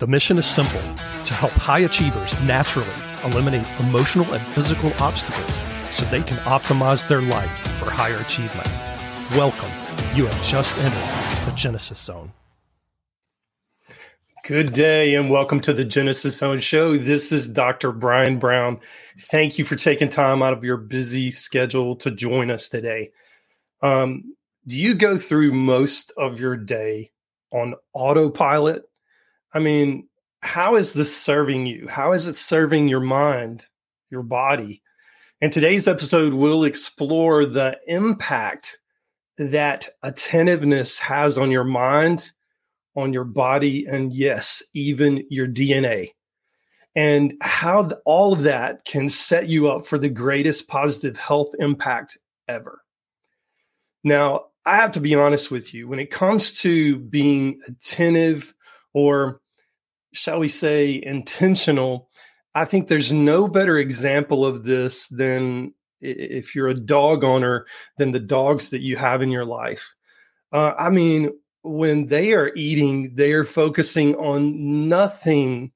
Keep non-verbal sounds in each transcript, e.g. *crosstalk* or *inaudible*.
The mission is simple to help high achievers naturally eliminate emotional and physical obstacles so they can optimize their life for higher achievement. Welcome. You have just entered the Genesis Zone. Good day and welcome to the Genesis Zone show. This is Dr. Brian Brown. Thank you for taking time out of your busy schedule to join us today. Um, do you go through most of your day on autopilot I mean, how is this serving you? How is it serving your mind, your body? In today's episode, we'll explore the impact that attentiveness has on your mind, on your body, and yes, even your DNA, and how all of that can set you up for the greatest positive health impact ever. Now, I have to be honest with you, when it comes to being attentive, or shall we say intentional i think there's no better example of this than if you're a dog owner than the dogs that you have in your life uh, i mean when they are eating they are focusing on nothing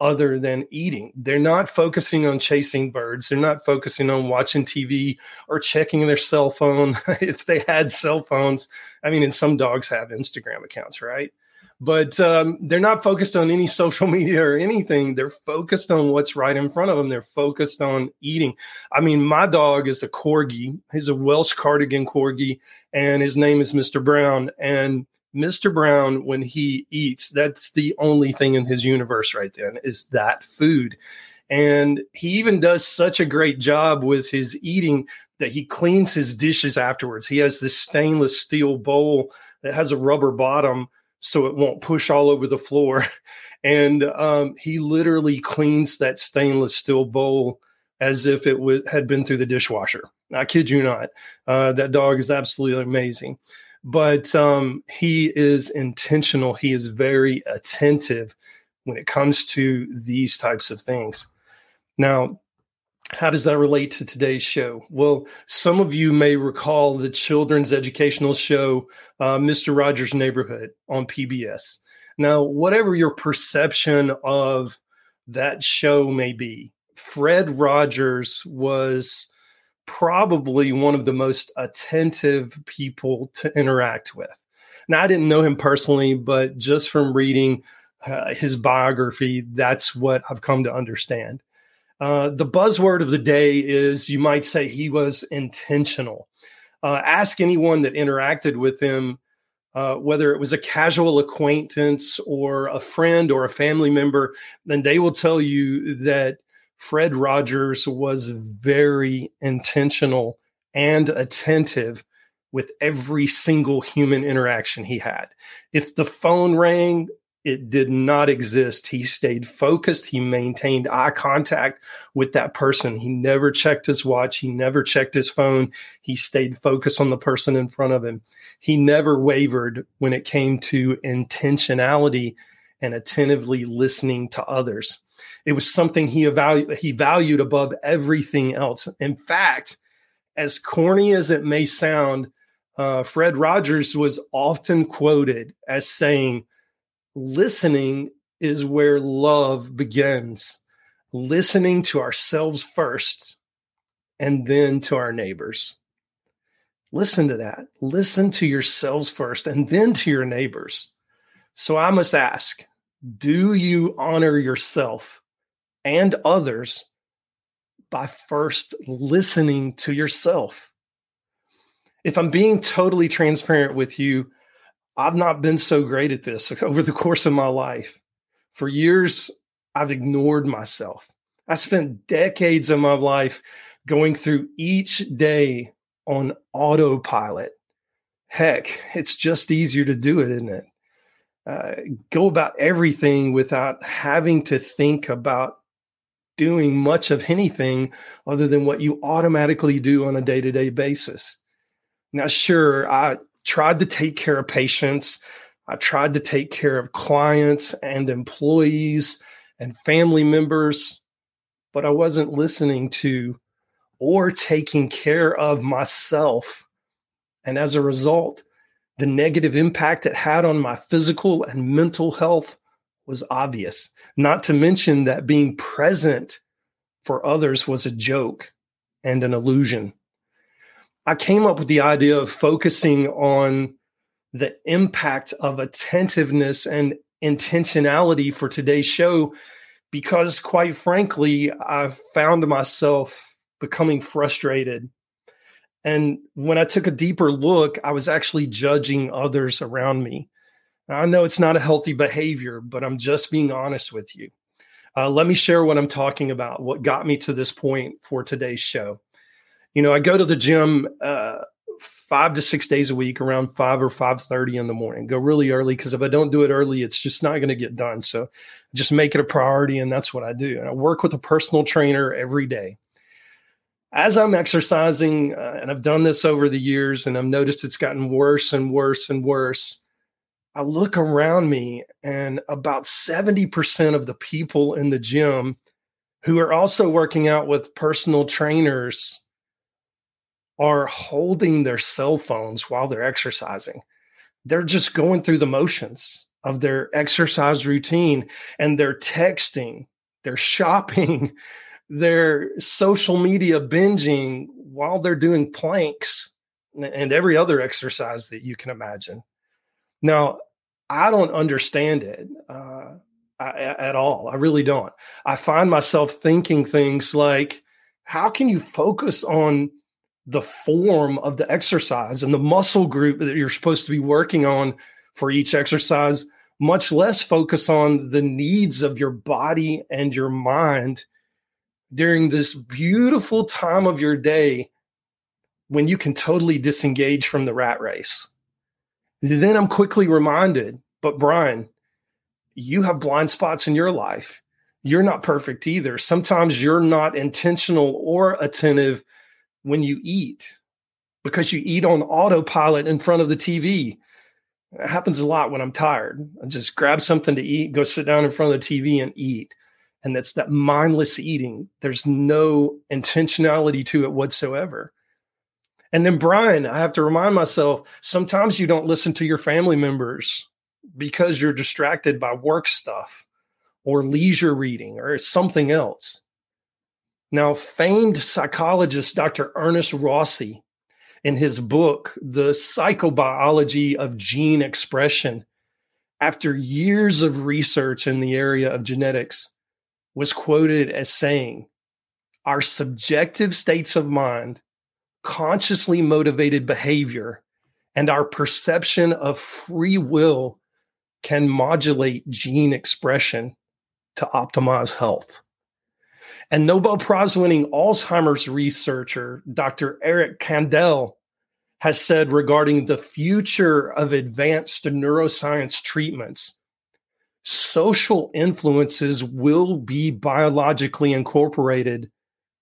other than eating. They're not focusing on chasing birds. They're not focusing on watching TV or checking their cell phone *laughs* if they had cell phones. I mean, and some dogs have Instagram accounts, right? But um, they're not focused on any *laughs* social media or anything. They're focused on what's right in front of them. They're focused on eating. I mean, my dog is a corgi. He's a Welsh cardigan corgi, and his name is Mr. Brown. And Mr. Brown, when he eats, that's the only thing in his universe right then is that food. And he even does such a great job with his eating that he cleans his dishes afterwards. He has this stainless steel bowl that has a rubber bottom so it won't push all over the floor. *laughs* And um, he literally cleans that stainless steel bowl as if it w- had been through the dishwasher. I kid you not. Uh, that dog is absolutely amazing. But um, he is intentional. He is very attentive when it comes to these types of things. Now, how does that relate to today's show? Well, some of you may recall the children's educational show, uh, Mr. Rogers' Neighborhood on PBS. Now, whatever your perception of that show may be, Fred Rogers was probably one of the most attentive people to interact with. Now, I didn't know him personally, but just from reading uh, his biography, that's what I've come to understand. Uh, the buzzword of the day is you might say he was intentional. Uh, ask anyone that interacted with him, uh, whether it was a casual acquaintance or a friend or a family member, and they will tell you that Fred Rogers was very intentional and attentive with every single human interaction he had. If the phone rang, it did not exist. He stayed focused. He maintained eye contact with that person. He never checked his watch. He never checked his phone. He stayed focused on the person in front of him. He never wavered when it came to intentionality and attentively listening to others. It was something he evaluated, he valued above everything else. In fact, as corny as it may sound, uh, Fred Rogers was often quoted as saying, listening is where love begins. Listening to ourselves first and then to our neighbors. Listen to that. Listen to yourselves first and then to your neighbors. So I must ask do you honor yourself and others by first listening to yourself? If I'm being totally transparent with you, I've not been so great at this *laughs* over the course of my life. For years, I've ignored myself. I spent decades of my life going through each day on autopilot. Heck, it's just easier to do it, isn't it? Uh, go about everything without having to think about doing much of anything other than what you automatically do on a day to day basis. Now, sure, I tried to take care of patients. I tried to take care of clients and employees and family members, but I wasn't listening to or taking care of myself. And as a result, the negative impact it had on my physical and mental health was obvious, not to mention that being present for others was a joke and an illusion. I came up with the idea of focusing on the impact of attentiveness and intentionality for today's show because, quite frankly, I found myself becoming frustrated. And when I took a deeper look, I was actually judging others around me. I know it's not a healthy behavior, but I'm just being honest with you. Uh, let me share what I'm talking about, what got me to this point for today's show. You know, I go to the gym uh, five to six days a week, around five or five thirty in the morning. Go really early because if I don't do it early, it's just not going to get done. So, just make it a priority, and that's what I do. And I work with a personal trainer every day. As I'm exercising, uh, and I've done this over the years, and I've noticed it's gotten worse and worse and worse I look around me, and about 70% of the people in the gym who are also working out with personal trainers are holding their cell phones while they're exercising. They're just going through the motions of their exercise routine and they're texting, they're shopping, *laughs* they're social media binging while they're doing planks and every other exercise that you can imagine. Now, I don't understand it uh, at all. I really don't. I find myself thinking things like, how can you focus on the form of the exercise and the muscle group that you're supposed to be working on for each exercise, much less focus on the needs of your body and your mind during this beautiful time of your day when you can totally disengage from the rat race? Then I'm quickly reminded, but Brian, you have blind spots in your life. You're not perfect either. Sometimes you're not intentional or attentive when you eat because you eat on autopilot in front of the TV. It happens a lot when I'm tired. I just grab something to eat, go sit down in front of the TV and eat. And that's that mindless eating. There's no intentionality to it whatsoever. And then, Brian, I have to remind myself sometimes you don't listen to your family members because you're distracted by work stuff or leisure reading or something else. Now, famed psychologist Dr. Ernest Rossi, in his book, The Psychobiology of Gene Expression, after years of research in the area of genetics, was quoted as saying, Our subjective states of mind consciously motivated behavior and our perception of free will can modulate gene expression to optimize health. And Nobel Prize winning Alzheimer's researcher, Dr. Eric Kandel, has said regarding the future of advanced neuroscience treatments social influences will be biologically incorporated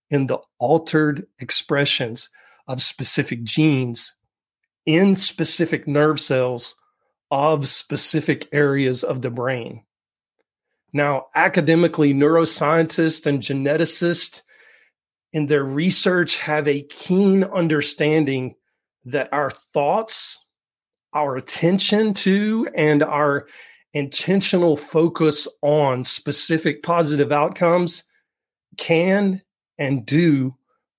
in the altered expressions of specific genes in specific nerve cells of specific areas of the brain. Now, academically, neuroscientists and geneticists in their research have a keen understanding that our thoughts, our attention to, and our intentional focus on specific positive outcomes can and do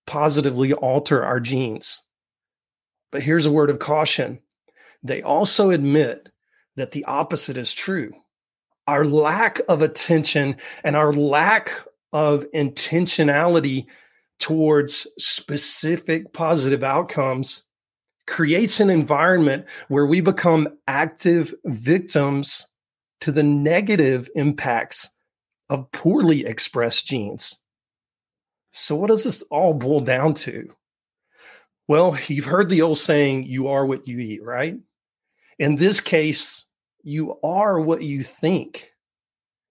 positively alter our genes. But here's a word of caution they also admit that the opposite is true. Our lack of attention and our lack of intentionality towards specific positive outcomes creates an environment where we become active victims to the negative impacts of poorly expressed genes. So, what does this all boil down to? Well, you've heard the old saying, you are what you eat, right? In this case, you are what you think.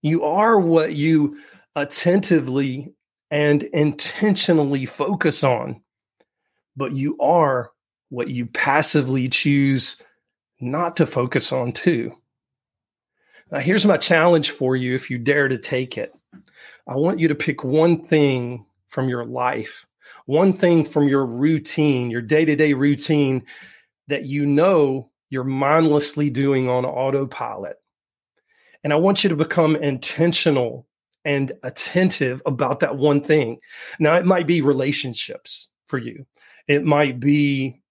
You are what you attentively and intentionally focus on, but you are what you passively choose not to focus on, too. Now, here's my challenge for you if you dare to take it. I want you to pick one thing from your life, one thing from your routine, your day to day routine that you know you're mindlessly doing on autopilot. And I want you to become intentional and attentive about that one thing. Now, it might be relationships for you, it might be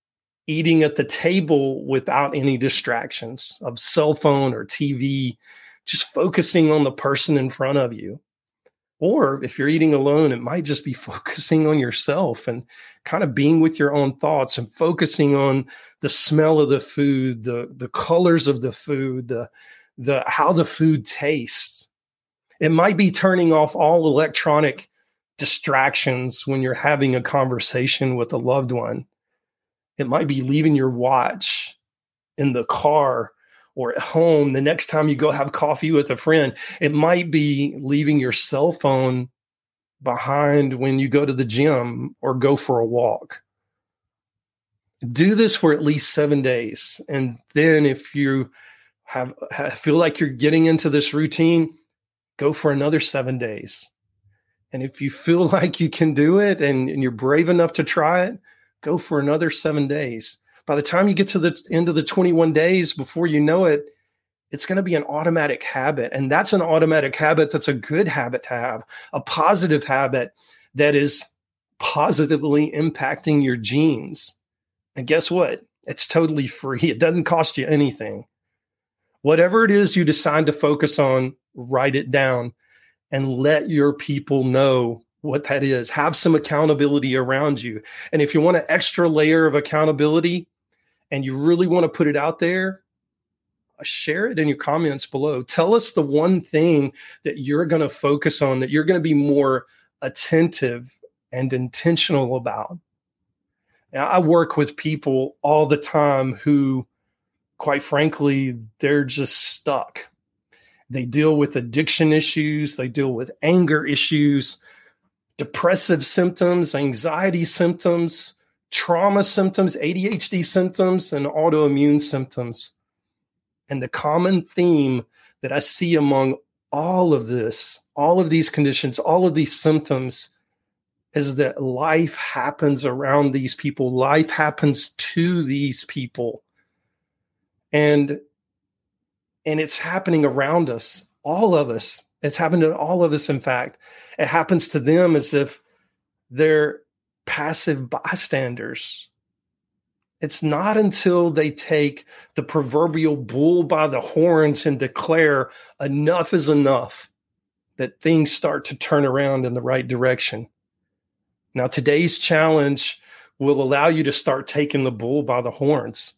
eating at the table without any distractions of cell phone or TV, just focusing on the person in front of you. Or if you're eating alone, it might just be *laughs* focusing on yourself and kind of being with your own thoughts and focusing on the smell of the food, the the colors of the food, the the how the food tastes. It might be turning off all electronic distractions when you're having a conversation with a loved one. It might be leaving your watch in the car or at home the next time you go have coffee with a friend. It might be leaving your cell phone behind when you go to the gym or go for a walk. Do this for at least seven days. And then if you have, have feel like you're getting into this routine, go for another seven days. And if you feel *laughs* like you can do it and, and you're brave enough to try it, go for another seven days. By the time you get to the end of the 21 days, before you know it, it's going to be an automatic habit. And that's an automatic habit that's a good habit to have, a positive habit that is positively impacting your genes. And guess what? It's totally free. It doesn't cost you anything. Whatever it is you decide to focus on, write it down and let your people know what that is. Have some accountability around you. And if you want an extra layer of accountability and you really want to put it out there, uh, share it in your comments below. Tell us the one thing that you're going to focus on, that you're going to be more attentive and intentional about. Now, I work with people all the time who, quite frankly, they're just stuck. They deal with addiction issues, they deal with anger issues, depressive symptoms, anxiety symptoms, trauma symptoms, ADHD symptoms, and autoimmune symptoms. And the common theme that I see among all of this, all of these conditions, all of these symptoms is that life happens around these people, life happens to these people. And and it's happening around us, all of us. It's happened to all of us, in fact. It happens to them as if they're passive bystanders. It's not until they take the proverbial bull by the horns and declare enough is enough that things start to turn around in the right direction. Now, today's challenge will allow you to start taking the bull by the horns.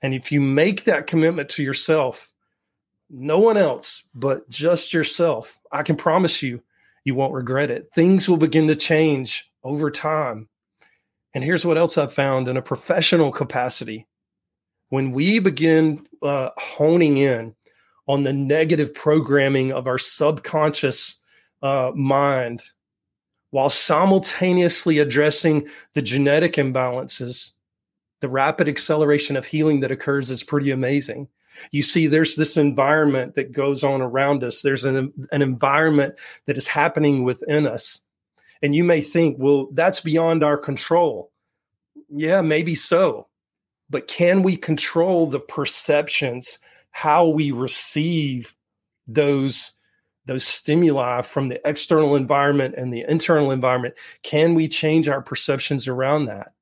And if you make that commitment to yourself, no one else but just yourself. I can promise you, you won't regret it. Things will begin to change over time. And here's what else I've found in a professional capacity. When we begin uh, honing in on the negative programming of our subconscious uh, mind while simultaneously addressing the genetic imbalances, the rapid acceleration of healing that occurs is pretty amazing you see there's this environment that goes on around us there's an, an environment that is happening within us and you may think well that's beyond our control. Yeah maybe so. But can we control the perceptions how we receive those those stimuli from the external environment and the internal environment? Can we change our perceptions around that?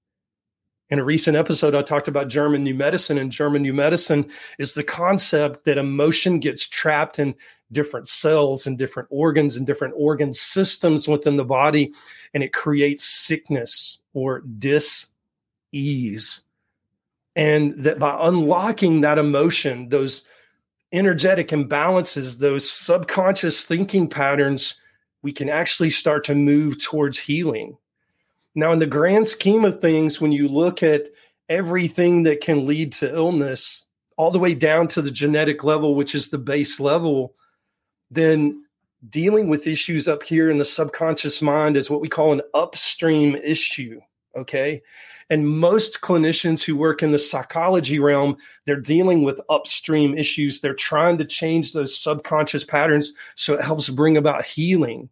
In a recent episode, I talked about German New Medicine, and German New Medicine is the concept that emotion gets trapped in different cells and different organs and different organ systems within the body, and it creates sickness or dis ease. And that by unlocking that emotion, those energetic imbalances, those subconscious thinking patterns, we can actually start to move towards healing now, in the grand scheme of things, when you look at everything that can lead to illness, all the way down to the genetic level, which is the base level, then dealing with issues up here in the subconscious mind is what we call an upstream issue. Okay. And most clinicians who work in the psychology realm, they're dealing with upstream issues. They're trying to change those subconscious patterns so it helps bring about healing.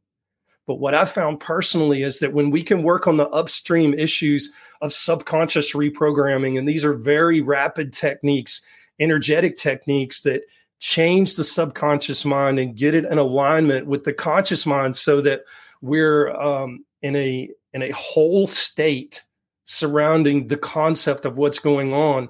But what I found personally is that when we can work on the upstream issues of subconscious reprogramming, and these are very rapid techniques, energetic techniques that change the subconscious mind and get it in alignment with the conscious mind so that we're um, in a in a whole state surrounding the concept of what's going on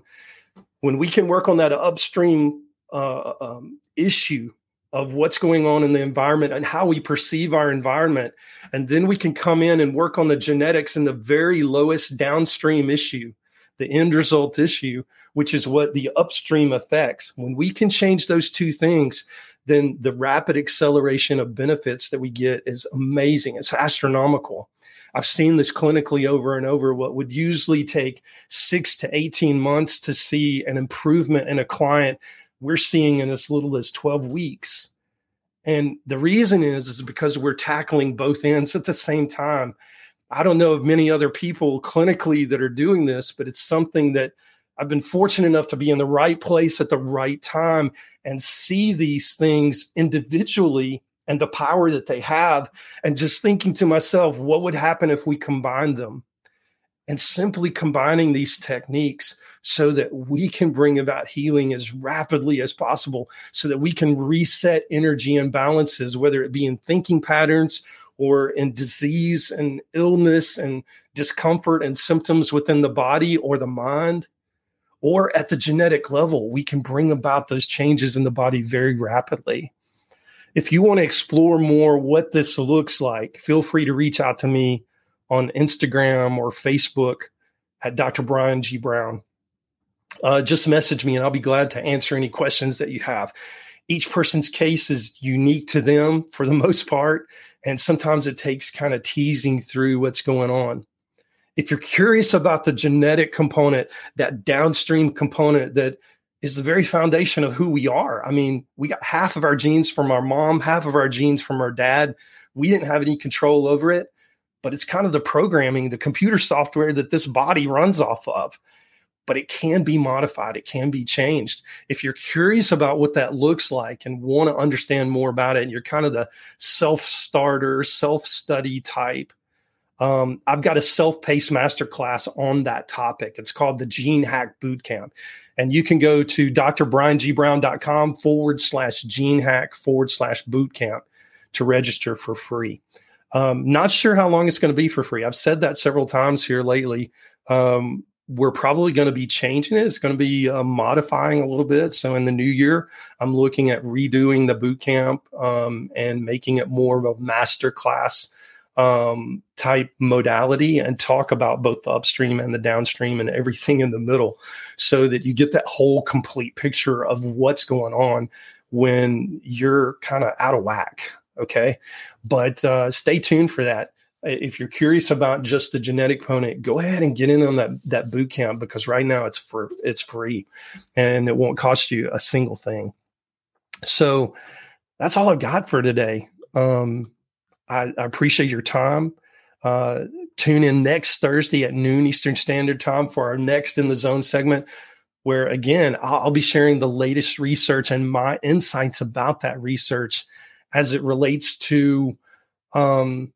when we can work on that upstream uh, um, issue of what's going on in the environment and how we perceive our environment. And then we can come in and work on the genetics and the very lowest downstream issue, the end result issue, which is what the upstream effects. When we can change those two things, then the rapid acceleration of benefits that we get is amazing. It's astronomical. I've seen this clinically over and over. What would usually take six to 18 months to see an improvement in a client we're seeing in as little as 12 weeks. And the reason is is because we're tackling both ends at the same time. I don't know of many other people clinically that are doing this, but it's something that I've been fortunate enough to be in the right place at the right time and see these things individually and the power that they have and just thinking to myself what would happen if we combined them? And simply combining these techniques so that we can bring about healing as rapidly as possible so that we can reset energy imbalances, whether it be in thinking patterns or in disease and illness and discomfort and symptoms within the body or the mind or at the genetic level, we can bring about those changes in the body very rapidly. If you want to explore more what this looks like, feel free to reach out to me on Instagram or Facebook at Dr. Brian G. Brown uh, just message me and I'll be glad to answer any questions that you have. Each person's case is unique to them for the *laughs* most part. And sometimes it takes kind of teasing through what's going on. If you're curious about the genetic component, that downstream component that is the very foundation of who we are. I mean, we got half of our genes from our mom, half of our genes from our dad. We didn't have any control over it, but it's kind of the programming, the computer software that this body runs off of but it can be modified. It can be changed. If you're curious about what that looks like and want to understand more about it, and you're kind of the self starter, self study type, um, I've got a self paced masterclass on that topic. It's called the Gene Hack Bootcamp. And you can go to drbriangBrown.com forward slash gene hack forward slash bootcamp to register for free. Um, not sure how long it's going to be for free. I've said that several times here lately. Um, we're probably going to be changing it. It's going to be uh, modifying a little bit. So in the new year, I'm looking at redoing the boot camp um, and making it more of a master class um, type modality and talk about both the upstream and the downstream and everything in the middle so that you get that whole complete picture of what's going on when you're kind of out of whack. Okay. But uh, stay tuned for that if you're curious about just the genetic component, go ahead and get in on that that boot camp because right now it's for it's free and it won't cost you a single thing. So that's all I've got for today. Um, I, I, appreciate your time. Uh, tune in next Thursday at noon Eastern Standard Time for our next in the zone segment, where again I'll, I'll be sharing the latest research and my insights about that research as it relates to um,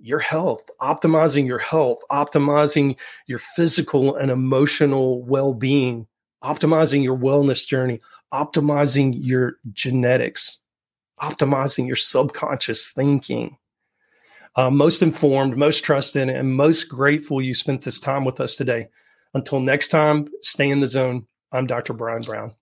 your health, optimizing your health, optimizing your physical and emotional well being, optimizing your wellness journey, optimizing your genetics, optimizing your subconscious thinking. Uh, most informed, most trusted, and most grateful you spent this time with us today. Until next time, stay in the zone. I'm Dr. Brian Brown.